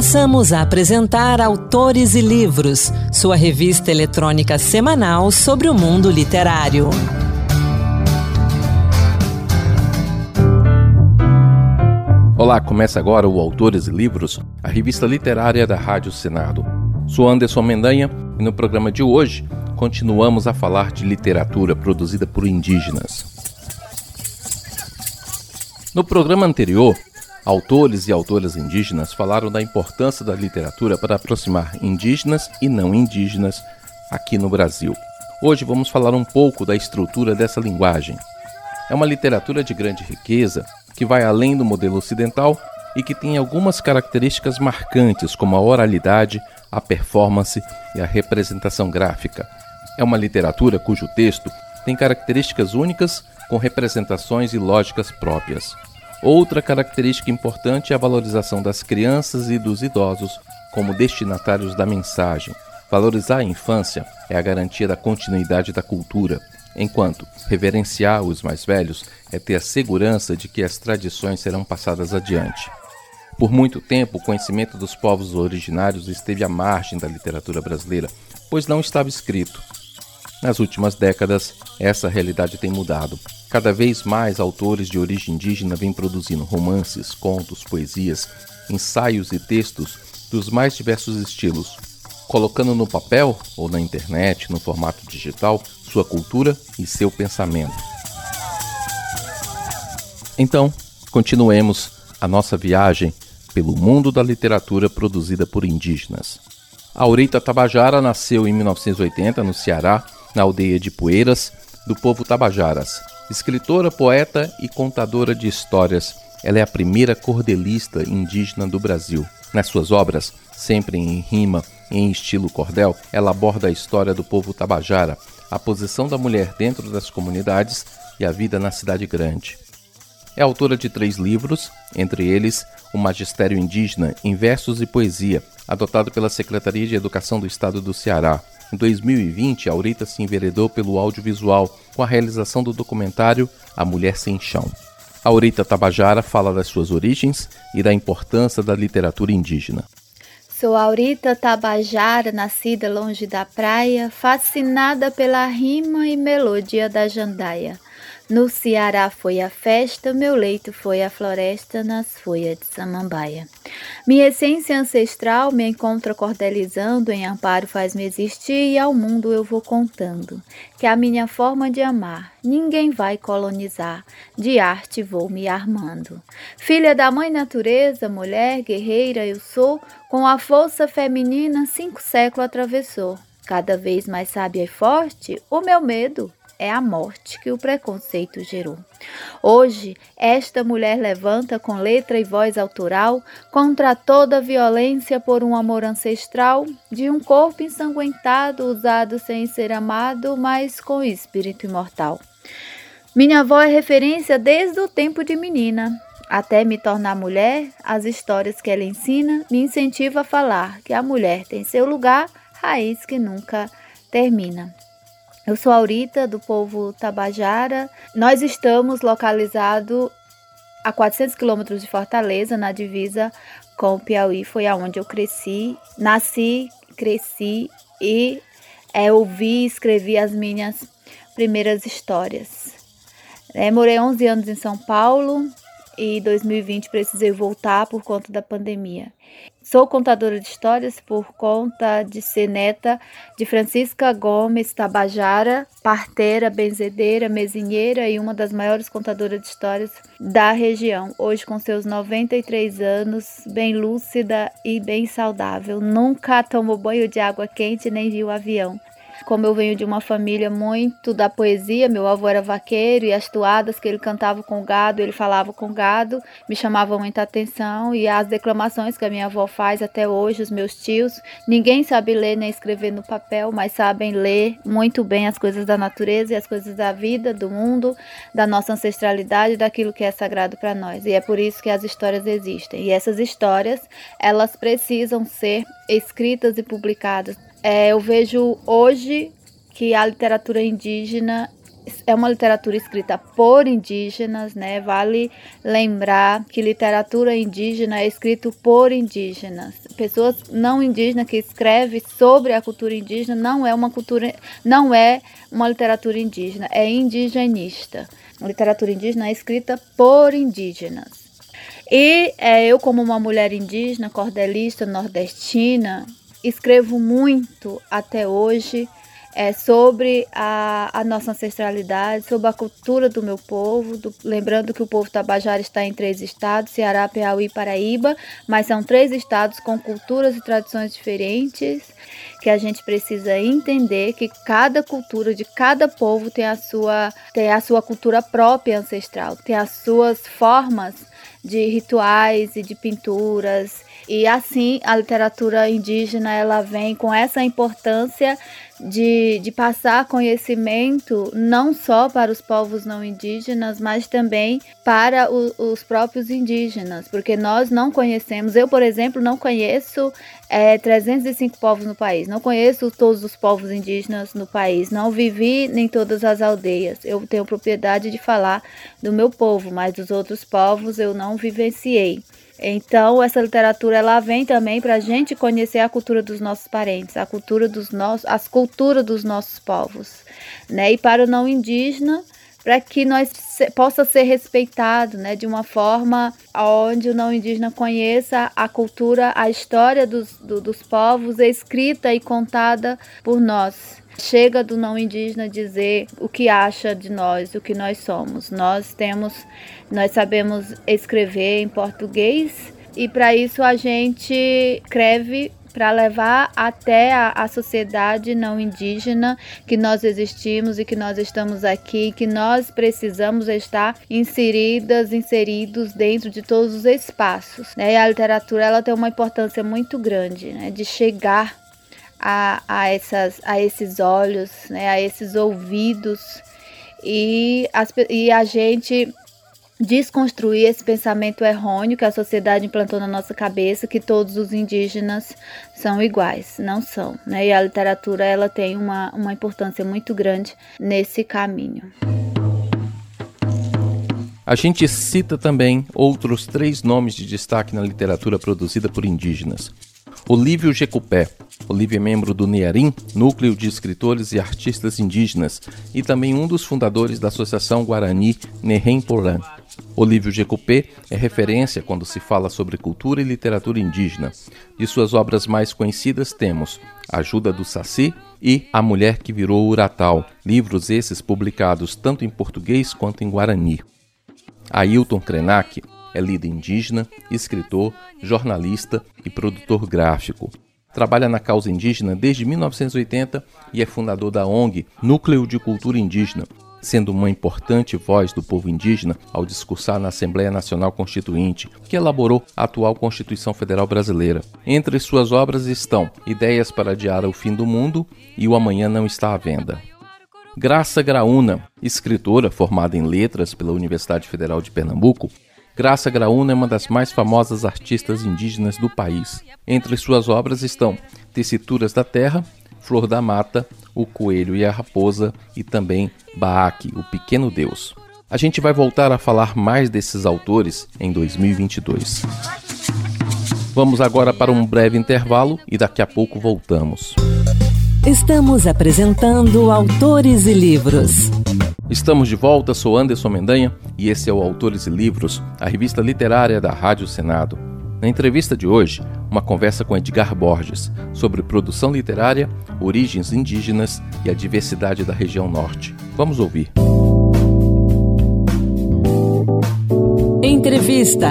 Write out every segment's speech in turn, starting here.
Passamos a apresentar Autores e Livros, sua revista eletrônica semanal sobre o mundo literário. Olá, começa agora o Autores e Livros, a revista literária da Rádio Senado. Sou Anderson Mendanha e no programa de hoje continuamos a falar de literatura produzida por indígenas. No programa anterior, autores e autoras indígenas falaram da importância da literatura para aproximar indígenas e não indígenas aqui no Brasil. Hoje vamos falar um pouco da estrutura dessa linguagem. É uma literatura de grande riqueza que vai além do modelo ocidental e que tem algumas características marcantes, como a oralidade, a performance e a representação gráfica. É uma literatura cujo texto tem características únicas com representações e lógicas próprias. Outra característica importante é a valorização das crianças e dos idosos como destinatários da mensagem. Valorizar a infância é a garantia da continuidade da cultura, enquanto reverenciar os mais velhos é ter a segurança de que as tradições serão passadas adiante. Por muito tempo, o conhecimento dos povos originários esteve à margem da literatura brasileira, pois não estava escrito. Nas últimas décadas, essa realidade tem mudado. Cada vez mais autores de origem indígena vêm produzindo romances, contos, poesias, ensaios e textos dos mais diversos estilos, colocando no papel ou na internet, no formato digital, sua cultura e seu pensamento. Então, continuemos a nossa viagem pelo mundo da literatura produzida por indígenas. Aurita Tabajara nasceu em 1980 no Ceará na aldeia de Poeiras, do povo Tabajaras. Escritora, poeta e contadora de histórias, ela é a primeira cordelista indígena do Brasil. Nas suas obras, sempre em rima e em estilo cordel, ela aborda a história do povo Tabajara, a posição da mulher dentro das comunidades e a vida na cidade grande. É autora de três livros, entre eles O Magistério Indígena em Versos e Poesia, adotado pela Secretaria de Educação do Estado do Ceará, em 2020, Aurita se enveredou pelo audiovisual com a realização do documentário A Mulher Sem Chão. Aurita Tabajara fala das suas origens e da importância da literatura indígena. Sou Aurita Tabajara, nascida longe da praia, fascinada pela rima e melodia da jandaia. No Ceará foi a festa, meu leito foi a floresta nas folhas de samambaia. Minha essência ancestral me encontra cordelizando, em amparo faz-me existir e ao mundo eu vou contando que a minha forma de amar ninguém vai colonizar, de arte vou me armando. Filha da mãe natureza, mulher guerreira eu sou, com a força feminina cinco séculos atravessou. Cada vez mais sábia e forte, o meu medo é a morte que o preconceito gerou. Hoje, esta mulher levanta com letra e voz autoral contra toda violência por um amor ancestral de um corpo ensanguentado, usado sem ser amado, mas com espírito imortal. Minha avó é referência desde o tempo de menina. Até me tornar mulher, as histórias que ela ensina me incentivam a falar que a mulher tem seu lugar, raiz que nunca termina. Eu sou Aurita, do povo Tabajara. Nós estamos localizados a 400 quilômetros de Fortaleza, na divisa com o Piauí. Foi aonde eu cresci, nasci, cresci e é, ouvi e escrevi as minhas primeiras histórias. É, morei 11 anos em São Paulo e 2020 precisei voltar por conta da pandemia. Sou contadora de histórias por conta de ser neta de Francisca Gomes Tabajara, parteira, benzedeira, mesinheira e uma das maiores contadoras de histórias da região. Hoje, com seus 93 anos, bem lúcida e bem saudável. Nunca tomou banho de água quente nem viu avião. Como eu venho de uma família muito da poesia, meu avô era vaqueiro e as toadas que ele cantava com gado, ele falava com gado, me chamavam muita atenção e as declamações que a minha avó faz até hoje, os meus tios, ninguém sabe ler nem escrever no papel, mas sabem ler muito bem as coisas da natureza e as coisas da vida, do mundo, da nossa ancestralidade, daquilo que é sagrado para nós. E é por isso que as histórias existem. E essas histórias, elas precisam ser escritas e publicadas é, eu vejo hoje que a literatura indígena é uma literatura escrita por indígenas, né? Vale lembrar que literatura indígena é escrito por indígenas. Pessoas não indígenas que escrevem sobre a cultura indígena não é uma cultura, não é uma literatura indígena, é indigenista. A literatura indígena é escrita por indígenas. E é, eu, como uma mulher indígena, cordelista, nordestina, escrevo muito até hoje é, sobre a, a, nossa ancestralidade, sobre a cultura do meu povo. Do, lembrando que o povo Tabajara está em três estados: Ceará, Piauí e Paraíba, mas são três estados com culturas e tradições diferentes. Que a gente precisa entender que cada cultura de cada povo tem a sua, tem a sua cultura própria ancestral, tem as suas formas de rituais e de pinturas. E assim a literatura indígena ela vem com essa importância de, de passar conhecimento não só para os povos não indígenas, mas também para o, os próprios indígenas, porque nós não conhecemos, eu, por exemplo, não conheço é, 305 povos no país, não conheço todos os povos indígenas no país, não vivi em todas as aldeias, eu tenho propriedade de falar do meu povo, mas dos outros povos eu não vivenciei. Então, essa literatura ela vem também para a gente conhecer a cultura dos nossos parentes, a cultura dos nossos, as culturas dos nossos povos, né? E para o não indígena, para que nós se, possa ser respeitado, né? De uma forma onde o não indígena conheça a cultura, a história dos, do, dos povos escrita e contada por nós. Chega do não indígena dizer o que acha de nós, o que nós somos. Nós temos, nós sabemos escrever em português e para isso a gente escreve para levar até a, a, sociedade não indígena que nós existimos e que nós estamos aqui, que nós precisamos estar inseridas, inseridos dentro de todos os espaços. Né? E a literatura ela tem uma importância muito grande né? de chegar a, a, essas, a esses olhos, né, a esses ouvidos e, as, e a gente desconstruir esse pensamento errôneo que a sociedade implantou na nossa cabeça que todos os indígenas são iguais, não são, né? E a literatura ela tem uma, uma importância muito grande nesse caminho. A gente cita também outros três nomes de destaque na literatura produzida por indígenas. Olívio Jecupé. Olívio é membro do NEARIM, Núcleo de Escritores e Artistas Indígenas, e também um dos fundadores da Associação Guarani Nerem Porã. Olívio Jecupé é referência quando se fala sobre cultura e literatura indígena. De suas obras mais conhecidas temos Ajuda do Saci e A Mulher que Virou Uratal, livros esses publicados tanto em português quanto em guarani. Ailton Krenak é líder indígena, escritor, jornalista e produtor gráfico. Trabalha na causa indígena desde 1980 e é fundador da ONG Núcleo de Cultura Indígena, sendo uma importante voz do povo indígena ao discursar na Assembleia Nacional Constituinte, que elaborou a atual Constituição Federal Brasileira. Entre suas obras estão Ideias para Adiar o Fim do Mundo e O Amanhã Não Está à Venda. Graça Graúna, escritora formada em letras pela Universidade Federal de Pernambuco, Graça Graúna é uma das mais famosas artistas indígenas do país. Entre suas obras estão Tessituras da Terra, Flor da Mata, O Coelho e a Raposa e também Baak, o Pequeno Deus. A gente vai voltar a falar mais desses autores em 2022. Vamos agora para um breve intervalo e daqui a pouco voltamos. Estamos apresentando Autores e Livros. Estamos de volta, sou Anderson Mendanha e esse é o Autores e Livros, a revista literária da Rádio Senado. Na entrevista de hoje, uma conversa com Edgar Borges sobre produção literária, origens indígenas e a diversidade da região norte. Vamos ouvir. Entrevista.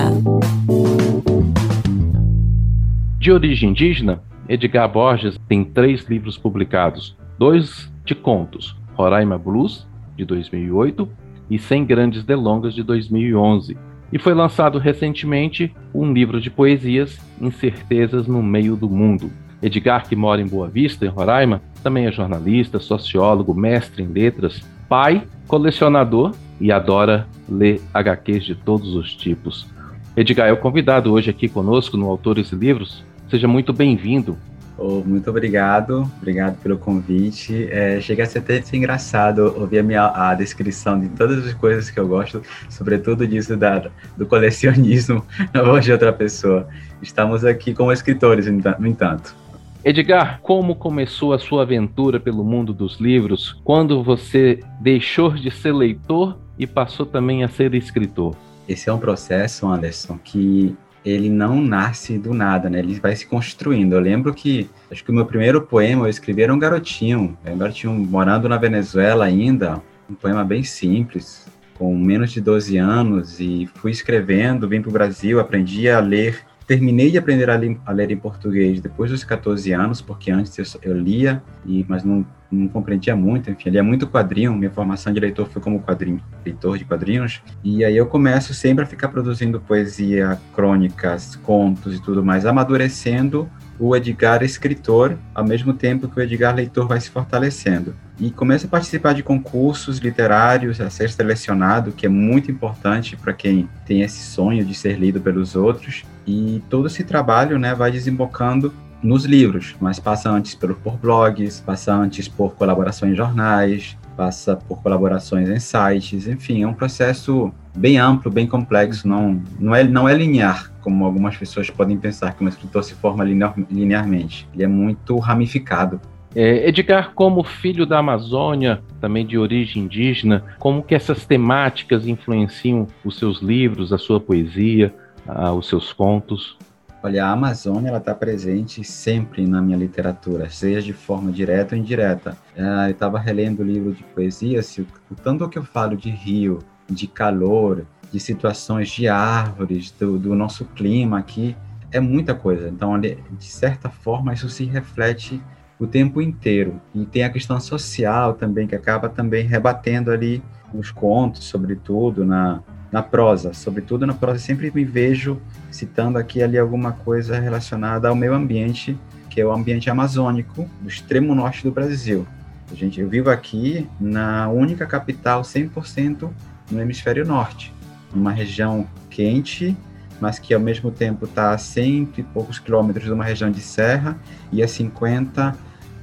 De origem indígena, Edgar Borges tem três livros publicados: dois de contos, Roraima Blues de 2008 e Sem Grandes Delongas de 2011. E foi lançado recentemente um livro de poesias, Incertezas no Meio do Mundo. Edgar, que mora em Boa Vista, em Roraima, também é jornalista, sociólogo, mestre em letras, pai, colecionador e adora ler HQs de todos os tipos. Edgar é o convidado hoje aqui conosco no Autores e Livros. Seja muito bem-vindo. Oh, muito obrigado, obrigado pelo convite. É, chega a ser até engraçado ouvir a, minha, a descrição de todas as coisas que eu gosto, sobretudo disso da, do colecionismo na voz de outra pessoa. Estamos aqui como escritores, no entanto. Edgar, como começou a sua aventura pelo mundo dos livros quando você deixou de ser leitor e passou também a ser escritor? Esse é um processo, Anderson, que ele não nasce do nada, né? Ele vai se construindo. Eu lembro que, acho que o meu primeiro poema eu escrevi era um garotinho, um garotinho morando na Venezuela ainda, um poema bem simples, com menos de 12 anos, e fui escrevendo, vim para o Brasil, aprendi a ler terminei de aprender a a ler, em português depois dos 14 anos, porque antes eu, eu lia, e, mas não, não, compreendia muito, enfim, lia muito quadrinho, minha formação de leitor foi como quadrinho, leitor de quadrinhos, e aí eu começo sempre a ficar produzindo poesia, crônicas, contos e tudo mais, amadurecendo o Edgar escritor, ao mesmo tempo que o Edgar leitor vai se fortalecendo. E começa a participar de concursos literários, a ser selecionado, que é muito importante para quem tem esse sonho de ser lido pelos outros. E todo esse trabalho né, vai desembocando nos livros, mas passa antes por, por blogs, passa antes por colaborações em jornais, passa por colaborações em sites, enfim, é um processo bem amplo, bem complexo, não, não, é, não é linear, como algumas pessoas podem pensar que um escritor se forma linear, linearmente. Ele é muito ramificado. É, Edgar, como filho da Amazônia, também de origem indígena, como que essas temáticas influenciam os seus livros, a sua poesia, a, os seus contos? Olha, a Amazônia está presente sempre na minha literatura, seja de forma direta ou indireta. É, eu estava relendo o livro de poesia, se, o tanto que eu falo de rio, de calor, de situações de árvores, do, do nosso clima aqui, é muita coisa. Então, de certa forma, isso se reflete o tempo inteiro. E tem a questão social também, que acaba também rebatendo ali nos contos, sobretudo na, na prosa. Sobretudo na prosa, sempre me vejo citando aqui ali alguma coisa relacionada ao meio ambiente, que é o ambiente amazônico do extremo norte do Brasil. A gente, eu vivo aqui na única capital 100% no hemisfério norte, numa região quente, mas que ao mesmo tempo está a cento e poucos quilômetros de uma região de serra e a 50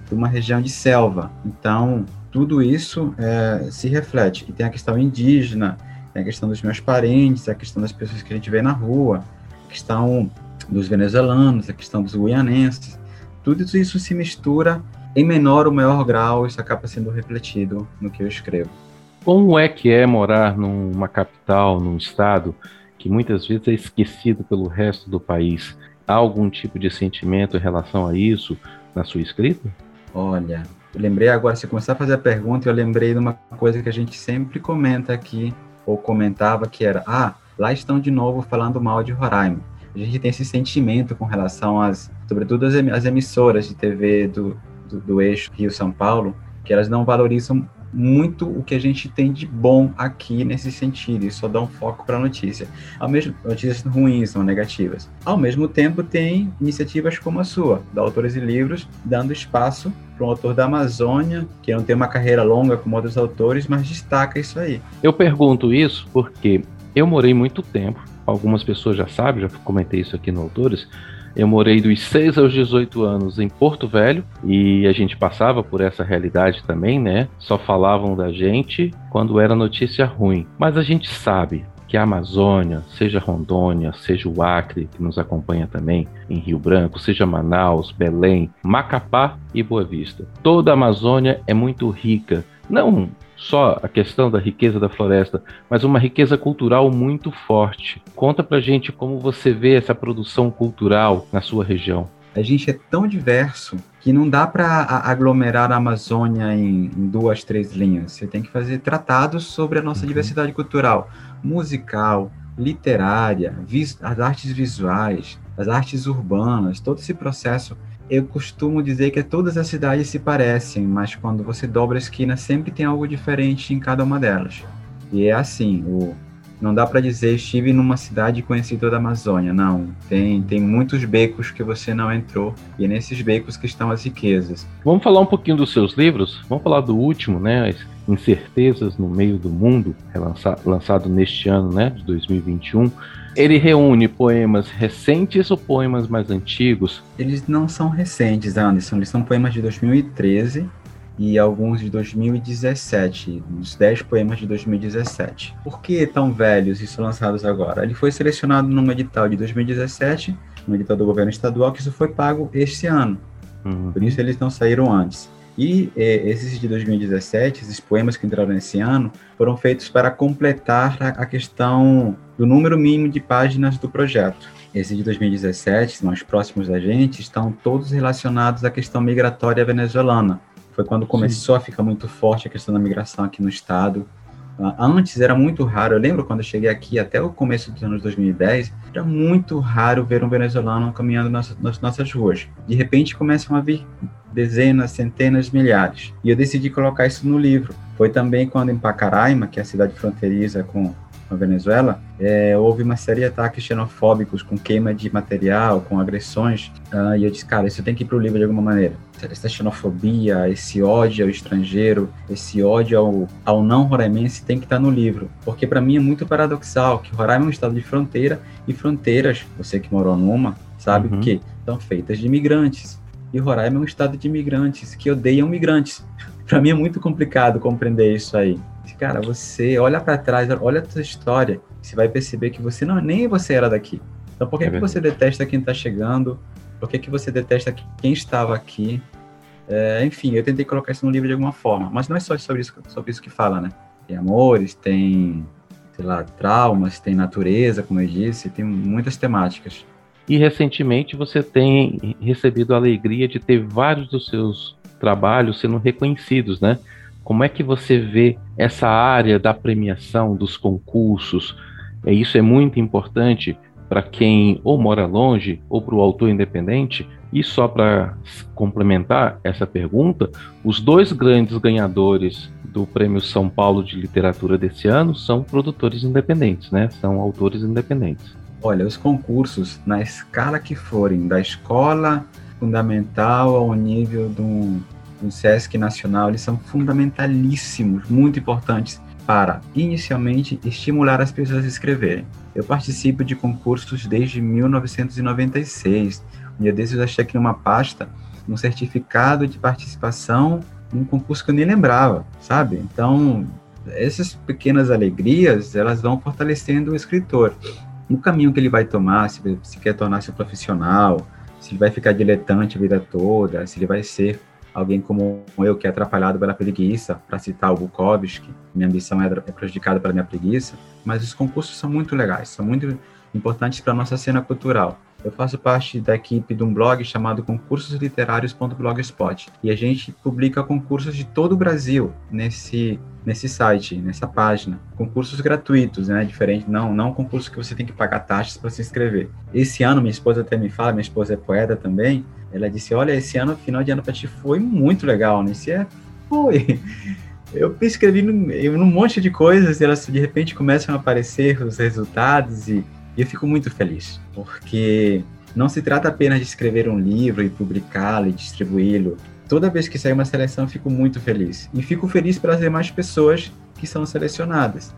de uma região de selva. Então, tudo isso é, se reflete. E tem a questão indígena, tem a questão dos meus parentes, a questão das pessoas que a gente vê na rua, a questão dos venezuelanos, a questão dos guianenses. Tudo isso se mistura em menor ou maior grau, isso acaba sendo refletido no que eu escrevo. Como é que é morar numa capital, num estado que muitas vezes é esquecido pelo resto do país? Há algum tipo de sentimento em relação a isso na sua escrita? Olha, eu lembrei agora, se começar a fazer a pergunta, eu lembrei de uma coisa que a gente sempre comenta aqui, ou comentava, que era, ah, lá estão de novo falando mal de Roraima. A gente tem esse sentimento com relação às, sobretudo as emissoras de TV do, do, do eixo Rio-São Paulo, que elas não valorizam muito o que a gente tem de bom aqui nesse sentido e só dá um foco para a notícia. Ao mesmo notícias ruins ou negativas. Ao mesmo tempo tem iniciativas como a sua, da Autores e Livros, dando espaço para um autor da Amazônia que não tem uma carreira longa como outros autores, mas destaca isso aí. Eu pergunto isso porque eu morei muito tempo, algumas pessoas já sabem, já comentei isso aqui no Autores, eu morei dos 6 aos 18 anos em Porto Velho e a gente passava por essa realidade também, né? Só falavam da gente quando era notícia ruim. Mas a gente sabe que a Amazônia, seja Rondônia, seja o Acre, que nos acompanha também em Rio Branco, seja Manaus, Belém, Macapá e Boa Vista. Toda a Amazônia é muito rica, não só a questão da riqueza da floresta, mas uma riqueza cultural muito forte. Conta pra gente como você vê essa produção cultural na sua região. A gente é tão diverso que não dá para aglomerar a Amazônia em, em, duas, três linhas. Você tem que fazer tratados sobre a nossa uhum. diversidade cultural, musical, literária, as artes visuais, as artes urbanas, todo esse processo eu costumo dizer que todas as cidades se parecem, mas quando você dobra a esquina sempre tem algo diferente em cada uma delas. E é assim, o, não dá para dizer estive numa cidade conhecida da Amazônia. Não, tem tem muitos becos que você não entrou e é nesses becos que estão as riquezas. Vamos falar um pouquinho dos seus livros. Vamos falar do último, né? Incertezas no meio do mundo, lançado neste ano, né, de 2021. Ele reúne poemas recentes ou poemas mais antigos? Eles não são recentes, Anderson. Eles são poemas de 2013 e alguns de 2017, os 10 poemas de 2017. Por que tão velhos e são lançados agora? Ele foi selecionado num edital de 2017, no edital do governo estadual, que isso foi pago este ano. Uhum. Por isso eles não saíram antes. E eh, esses de 2017, esses poemas que entraram nesse ano, foram feitos para completar a, a questão do número mínimo de páginas do projeto. Esses de 2017, mais próximos da gente, estão todos relacionados à questão migratória venezuelana foi quando começou Sim. a ficar muito forte a questão da migração aqui no estado. Ah, antes era muito raro, eu lembro quando eu cheguei aqui, até o começo dos anos 2010, era muito raro ver um venezuelano caminhando nas, nas nossas ruas. De repente começam a vir dezenas, centenas, milhares. E eu decidi colocar isso no livro. Foi também quando em Pacaraima, que é a cidade fronteiriça com na Venezuela, é, houve uma série de ataques xenofóbicos com queima de material, com agressões, uh, e eu disse, cara, isso tem que ir para o livro de alguma maneira. Essa xenofobia, esse ódio ao estrangeiro, esse ódio ao, ao não roraimense tem que estar tá no livro, porque para mim é muito paradoxal que Roraima é um estado de fronteira e fronteiras, você que morou numa, sabe uhum. que estão feitas de imigrantes. E Roraima é um estado de imigrantes que odeiam migrantes. para mim é muito complicado compreender isso aí cara, você olha para trás, olha a tua história, você vai perceber que você não nem você era daqui. Então por que, é que você detesta quem está chegando? Por que, que você detesta quem estava aqui? É, enfim, eu tentei colocar isso no livro de alguma forma, mas não é só sobre isso, sobre isso que fala, né? Tem amores, tem, sei lá, traumas, tem natureza, como eu disse, tem muitas temáticas. E recentemente você tem recebido a alegria de ter vários dos seus trabalhos sendo reconhecidos, né? Como é que você vê essa área da premiação dos concursos? É, isso é muito importante para quem ou mora longe ou para o autor independente. E só para complementar essa pergunta, os dois grandes ganhadores do Prêmio São Paulo de Literatura desse ano são produtores independentes, né? São autores independentes. Olha, os concursos, na escala que forem, da escola fundamental ao nível de um no SESC Nacional, eles são fundamentalíssimos, muito importantes para, inicialmente, estimular as pessoas a escreverem. Eu participo de concursos desde 1996. Um dia desses eu achei aqui numa pasta um certificado de participação num concurso que eu nem lembrava, sabe? Então, essas pequenas alegrias, elas vão fortalecendo o escritor. O caminho que ele vai tomar, se, se quer tornar-se profissional, se ele vai ficar diletante a vida toda, se ele vai ser alguém como eu que é atrapalhado pela preguiça, para citar o Bukowski, minha ambição é, é prejudicada pela minha preguiça, mas os concursos são muito legais, são muito importantes para a nossa cena cultural. Eu faço parte da equipe de um blog chamado concursosliterários.blogspot e a gente publica concursos de todo o Brasil nesse nesse site, nessa página. Concursos gratuitos, né? Diferente, não, não concurso que você tem que pagar taxas para se inscrever. Esse ano, minha esposa até me fala, minha esposa é poeta também, ela disse: Olha, esse ano, final de ano para ti foi muito legal, né? É. Foi. Eu me inscrevi num, num monte de coisas e elas de repente começam a aparecer os resultados e e eu fico muito feliz, porque não se trata apenas de escrever um livro e publicá-lo e distribuí-lo. Toda vez que sai uma seleção, eu fico muito feliz. E fico feliz pelas demais pessoas que são selecionadas.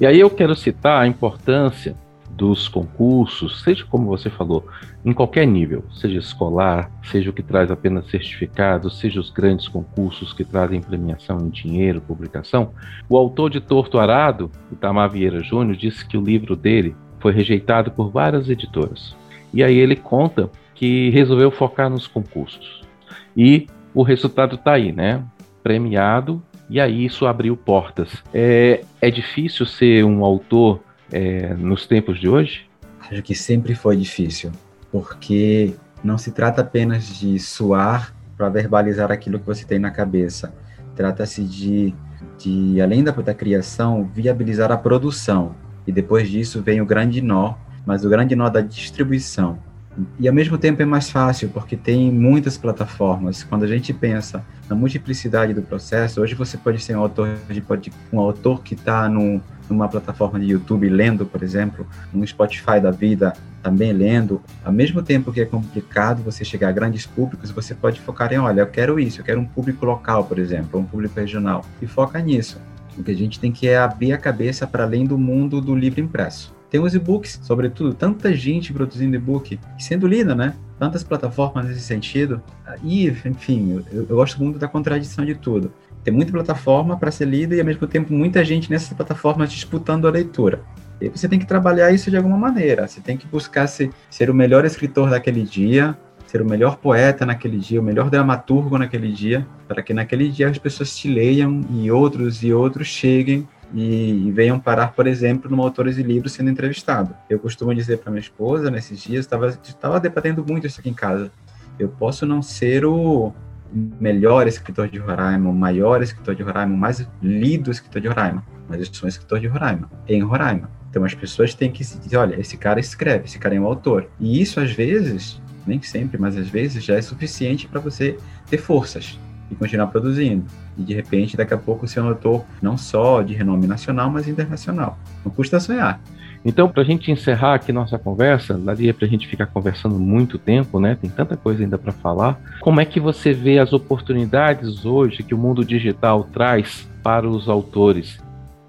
E aí eu quero citar a importância dos concursos, seja como você falou, em qualquer nível, seja escolar, seja o que traz apenas certificados, seja os grandes concursos que trazem premiação em dinheiro, publicação. O autor de Torto Arado, Itamar Vieira Júnior, disse que o livro dele, foi rejeitado por várias editoras. E aí ele conta que resolveu focar nos concursos. E o resultado está aí, né? Premiado, e aí isso abriu portas. É, é difícil ser um autor é, nos tempos de hoje? Acho que sempre foi difícil, porque não se trata apenas de suar para verbalizar aquilo que você tem na cabeça. Trata-se de, de, além da, da criação, viabilizar a produção. E depois disso vem o grande nó, mas o grande nó da distribuição. E ao mesmo tempo é mais fácil, porque tem muitas plataformas. Quando a gente pensa na multiplicidade do processo, hoje você pode ser um autor, de, um autor que está numa plataforma de YouTube lendo, por exemplo, no Spotify da vida também lendo. Ao mesmo tempo que é complicado você chegar a grandes públicos, você pode focar em, olha, eu quero isso, eu quero um público local, por exemplo, um público regional. E foca nisso. O que a gente tem que é abrir a cabeça para além do mundo do livro impresso. Tem os e-books, sobretudo, tanta gente produzindo e-book, sendo lida, né? Tantas plataformas nesse sentido. E, enfim, eu, eu gosto muito da contradição de tudo. Tem muita plataforma para ser lida e, ao mesmo tempo, muita gente nessas plataformas disputando a leitura. E você tem que trabalhar isso de alguma maneira. Você tem que buscar ser, ser o melhor escritor daquele dia, ser o melhor poeta naquele dia, o melhor dramaturgo naquele dia, para que naquele dia as pessoas te leiam e outros e outros cheguem e, e venham parar, por exemplo, numa autora de livros sendo entrevistado. Eu costumo dizer para minha esposa nesses dias, estava debatendo muito isso aqui em casa. Eu posso não ser o melhor escritor de Roraima, o maior escritor de Roraima, o mais lido escritor de Roraima, mas eu sou um escritor de Roraima, em Roraima. Então as pessoas têm que se dizer, olha, esse cara escreve, esse cara é um autor. E isso às vezes, nem sempre, mas às vezes já é suficiente para você ter forças e continuar produzindo. E de repente, daqui a pouco, ser um autor não só de renome nacional, mas internacional. Não custa sonhar. Então, para a gente encerrar aqui nossa conversa, daria para a gente ficar conversando muito tempo, né? Tem tanta coisa ainda para falar. Como é que você vê as oportunidades hoje que o mundo digital traz para os autores?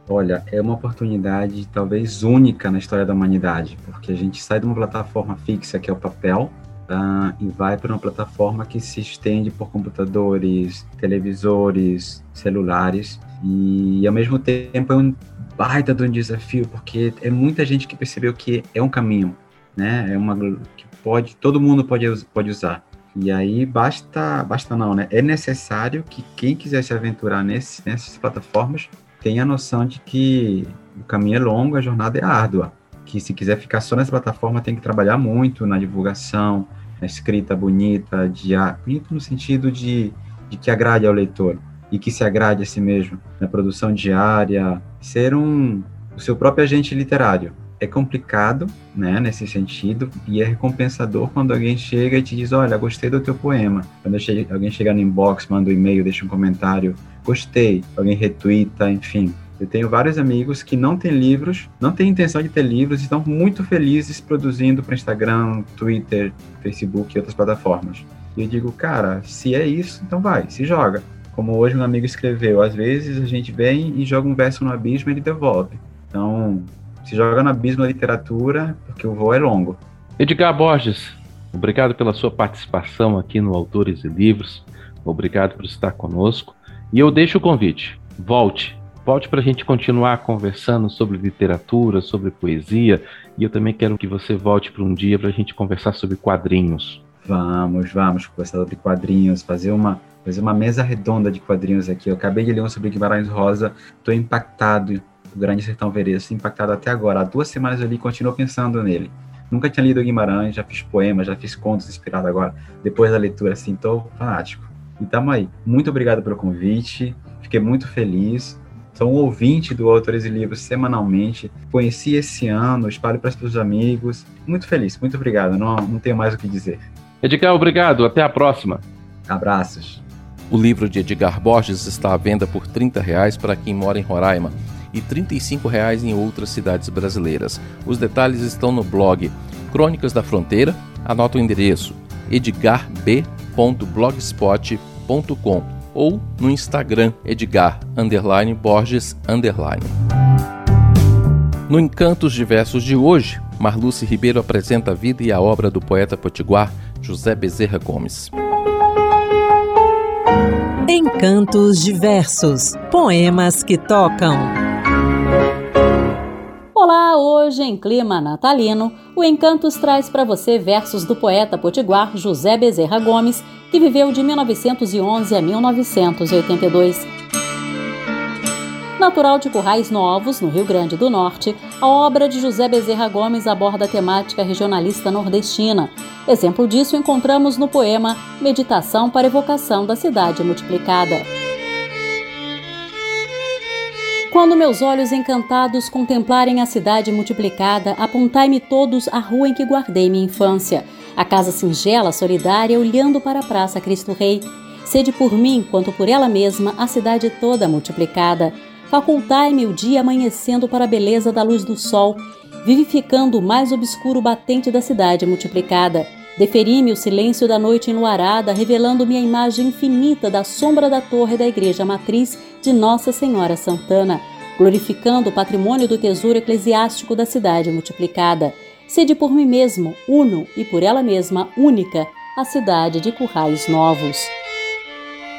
Olha, é uma oportunidade talvez única na história da humanidade, porque a gente sai de uma plataforma fixa que é o papel uh, e vai para uma plataforma que se estende por computadores, televisores, celulares e ao mesmo tempo é um baita de um desafio porque é muita gente que percebeu que é um caminho, né? É uma que pode todo mundo pode pode usar. E aí basta basta não, né? É necessário que quem quiser se aventurar nesse, nessas plataformas tenha a noção de que o caminho é longo, a jornada é árdua que se quiser ficar só nessa plataforma tem que trabalhar muito na divulgação, na escrita bonita, de bonito no sentido de, de que agrade ao leitor e que se agrade a si mesmo, na produção diária, ser um o seu próprio agente literário. É complicado, né, nesse sentido, e é recompensador quando alguém chega e te diz, olha, gostei do teu poema. Quando alguém chega no inbox, manda um e-mail, deixa um comentário, gostei, alguém retuita, enfim, eu tenho vários amigos que não têm livros, não têm intenção de ter livros e estão muito felizes produzindo para Instagram, Twitter, Facebook e outras plataformas. E eu digo, cara, se é isso, então vai, se joga. Como hoje um amigo escreveu, às vezes a gente vem e joga um verso no abismo e ele devolve. Então, se joga no abismo da literatura, porque o voo é longo. Edgar Borges, obrigado pela sua participação aqui no Autores e Livros. Obrigado por estar conosco. E eu deixo o convite. Volte Volte para a gente continuar conversando sobre literatura, sobre poesia, e eu também quero que você volte para um dia para a gente conversar sobre quadrinhos. Vamos, vamos conversar sobre quadrinhos, fazer uma, fazer uma mesa redonda de quadrinhos aqui. Eu acabei de ler um sobre Guimarães Rosa, estou impactado, o Grande Sertão Veredas, impactado até agora. Há duas semanas ali continuo pensando nele. Nunca tinha lido Guimarães, já fiz poemas, já fiz contos inspirados agora. Depois da leitura, assim, estou fanático. E tamo aí. Muito obrigado pelo convite, fiquei muito feliz. Sou um ouvinte do Autores e Livros semanalmente. Conheci esse ano, espalho para os seus amigos. Muito feliz, muito obrigado. Não, não tenho mais o que dizer. Edgar, obrigado. Até a próxima. Abraços. O livro de Edgar Borges está à venda por 30 reais para quem mora em Roraima e 35 reais em outras cidades brasileiras. Os detalhes estão no blog Crônicas da Fronteira. Anota o endereço edgarb.blogspot.com ou no Instagram Edgar underline Borges underline. No Encantos Diversos de hoje, Marluce Ribeiro apresenta a vida e a obra do poeta potiguar José Bezerra Gomes. Encantos Diversos Poemas que tocam. Hoje em clima natalino, o Encantos traz para você versos do poeta potiguar José Bezerra Gomes, que viveu de 1911 a 1982. Natural de Currais Novos, no Rio Grande do Norte, a obra de José Bezerra Gomes aborda a temática regionalista nordestina. Exemplo disso encontramos no poema Meditação para Evocação da Cidade Multiplicada. Quando meus olhos encantados contemplarem a cidade multiplicada, apontai-me todos a rua em que guardei minha infância. A casa singela, solidária, olhando para a Praça Cristo Rei. Sede por mim, quanto por ela mesma, a cidade toda multiplicada. Facultai-me o dia amanhecendo para a beleza da luz do sol, vivificando o mais obscuro batente da cidade multiplicada. Deferi-me o silêncio da noite enluarada, revelando-me a imagem infinita da sombra da torre da igreja matriz de Nossa Senhora Santana, glorificando o patrimônio do tesouro eclesiástico da cidade multiplicada. Sede por mim mesmo, uno e por ela mesma única, a cidade de Currais Novos.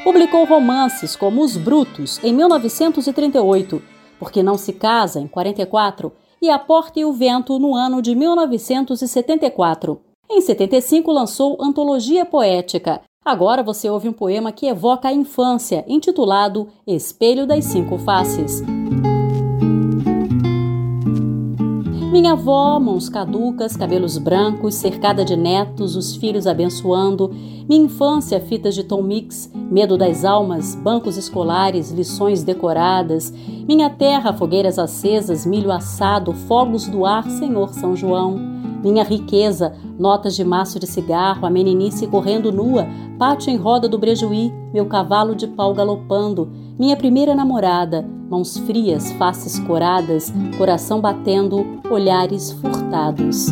Publicou romances como Os Brutos, em 1938, Porque Não Se Casa, em 44, e A Porta e o Vento, no ano de 1974. Em 75, lançou Antologia Poética. Agora você ouve um poema que evoca a infância, intitulado Espelho das Cinco Faces. Minha avó, mãos caducas, cabelos brancos, cercada de netos, os filhos abençoando. Minha infância, fitas de Tom Mix, medo das almas, bancos escolares, lições decoradas. Minha terra, fogueiras acesas, milho assado, fogos do ar, Senhor São João. Minha riqueza, notas de maço de cigarro, a meninice correndo nua, pátio em roda do brejuí, meu cavalo de pau galopando, minha primeira namorada, mãos frias, faces coradas, coração batendo, olhares furtados.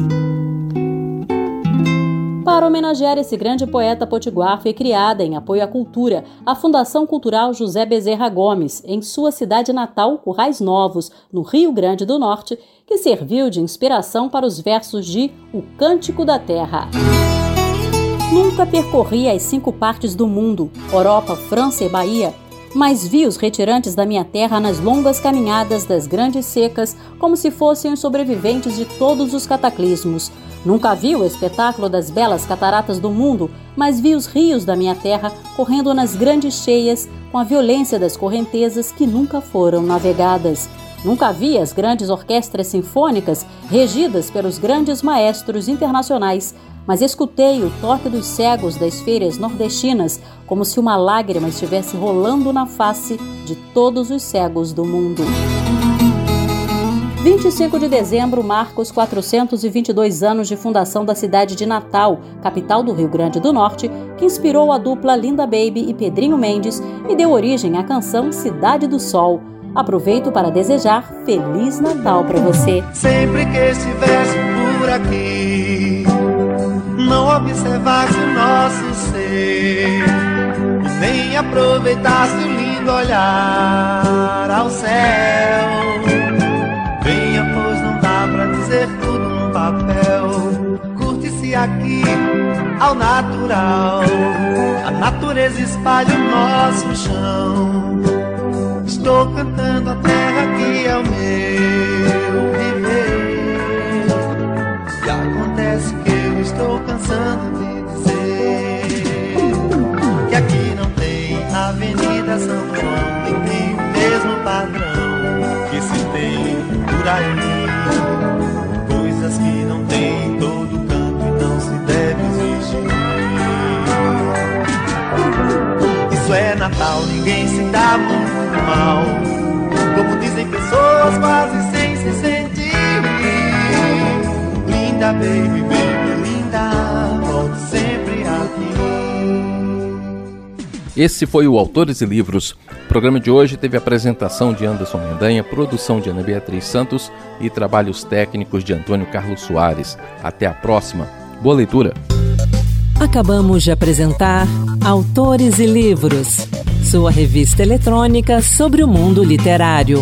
Para homenagear esse grande poeta potiguar, foi criada, em apoio à cultura, a Fundação Cultural José Bezerra Gomes, em sua cidade natal, Currais Novos, no Rio Grande do Norte, que serviu de inspiração para os versos de O Cântico da Terra. Nunca percorri as cinco partes do mundo, Europa, França e Bahia, mas vi os retirantes da minha terra nas longas caminhadas das grandes secas como se fossem os sobreviventes de todos os cataclismos. Nunca vi o espetáculo das belas cataratas do mundo, mas vi os rios da minha terra correndo nas grandes cheias com a violência das correntezas que nunca foram navegadas. Nunca vi as grandes orquestras sinfônicas regidas pelos grandes maestros internacionais, mas escutei o toque dos cegos das feiras nordestinas como se uma lágrima estivesse rolando na face de todos os cegos do mundo. 25 de dezembro marca os 422 anos de fundação da cidade de Natal, capital do Rio Grande do Norte, que inspirou a dupla Linda Baby e Pedrinho Mendes e deu origem à canção Cidade do Sol. Aproveito para desejar Feliz Natal para você. Sempre que estivesse por aqui não observasse o nosso ser nem aproveitasse o lindo olhar ao céu. Papel. Curte-se aqui ao natural. A natureza espalha o nosso chão. Estou cantando a terra que é o meu viver. E acontece que estou cansando de Linda baby, baby sempre aqui. Esse foi o Autores e Livros. O programa de hoje teve apresentação de Anderson Mendanha, produção de Ana Beatriz Santos e trabalhos técnicos de Antônio Carlos Soares. Até a próxima. Boa leitura. Acabamos de apresentar Autores e Livros, sua revista eletrônica sobre o mundo literário.